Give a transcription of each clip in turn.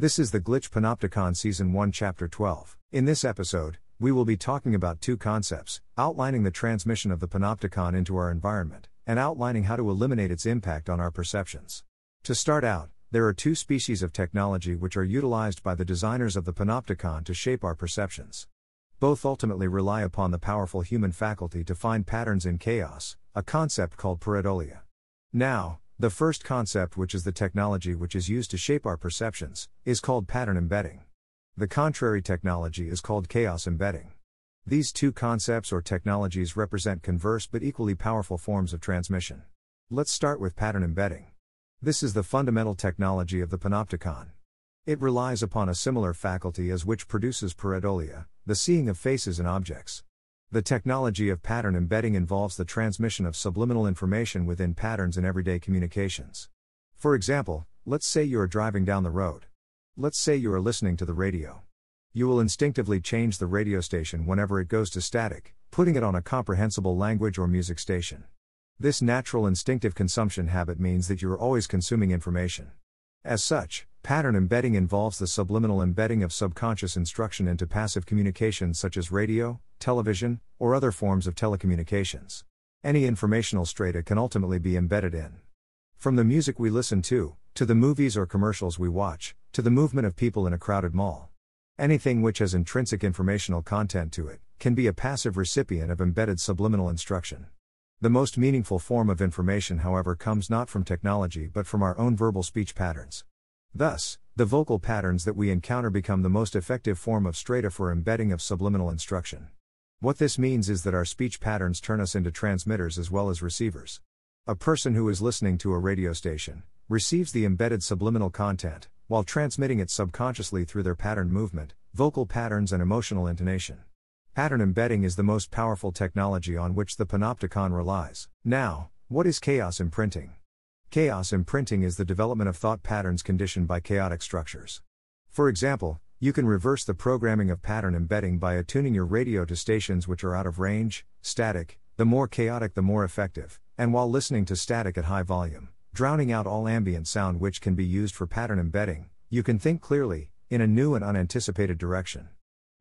This is the Glitch Panopticon Season 1, Chapter 12. In this episode, we will be talking about two concepts outlining the transmission of the panopticon into our environment, and outlining how to eliminate its impact on our perceptions. To start out, there are two species of technology which are utilized by the designers of the panopticon to shape our perceptions. Both ultimately rely upon the powerful human faculty to find patterns in chaos, a concept called pareidolia. Now, the first concept, which is the technology which is used to shape our perceptions, is called pattern embedding. The contrary technology is called chaos embedding. These two concepts or technologies represent converse but equally powerful forms of transmission. Let's start with pattern embedding. This is the fundamental technology of the panopticon. It relies upon a similar faculty as which produces pareidolia, the seeing of faces and objects. The technology of pattern embedding involves the transmission of subliminal information within patterns in everyday communications. For example, let's say you are driving down the road. Let's say you are listening to the radio. You will instinctively change the radio station whenever it goes to static, putting it on a comprehensible language or music station. This natural instinctive consumption habit means that you are always consuming information. As such, pattern embedding involves the subliminal embedding of subconscious instruction into passive communications such as radio, television, or other forms of telecommunications. Any informational strata can ultimately be embedded in. From the music we listen to, to the movies or commercials we watch, to the movement of people in a crowded mall. Anything which has intrinsic informational content to it can be a passive recipient of embedded subliminal instruction. The most meaningful form of information, however, comes not from technology but from our own verbal speech patterns. Thus, the vocal patterns that we encounter become the most effective form of strata for embedding of subliminal instruction. What this means is that our speech patterns turn us into transmitters as well as receivers. A person who is listening to a radio station receives the embedded subliminal content, while transmitting it subconsciously through their pattern movement, vocal patterns, and emotional intonation. Pattern embedding is the most powerful technology on which the panopticon relies. Now, what is chaos imprinting? Chaos imprinting is the development of thought patterns conditioned by chaotic structures. For example, you can reverse the programming of pattern embedding by attuning your radio to stations which are out of range, static, the more chaotic the more effective, and while listening to static at high volume, drowning out all ambient sound which can be used for pattern embedding, you can think clearly, in a new and unanticipated direction.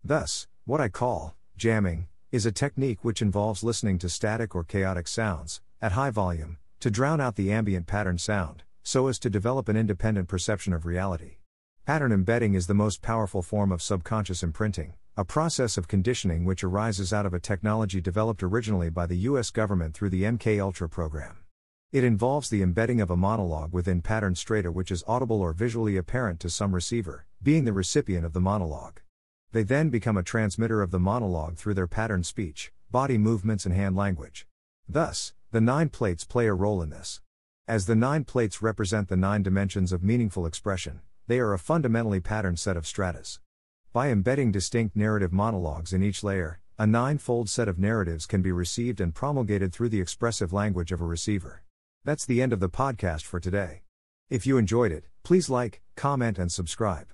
Thus, what I call Jamming is a technique which involves listening to static or chaotic sounds, at high volume, to drown out the ambient pattern sound, so as to develop an independent perception of reality. Pattern embedding is the most powerful form of subconscious imprinting, a process of conditioning which arises out of a technology developed originally by the US government through the MK Ultra program. It involves the embedding of a monologue within pattern strata which is audible or visually apparent to some receiver, being the recipient of the monologue. They then become a transmitter of the monologue through their pattern speech, body movements, and hand language. Thus, the nine plates play a role in this. As the nine plates represent the nine dimensions of meaningful expression, they are a fundamentally patterned set of stratas. By embedding distinct narrative monologues in each layer, a nine fold set of narratives can be received and promulgated through the expressive language of a receiver. That's the end of the podcast for today. If you enjoyed it, please like, comment, and subscribe.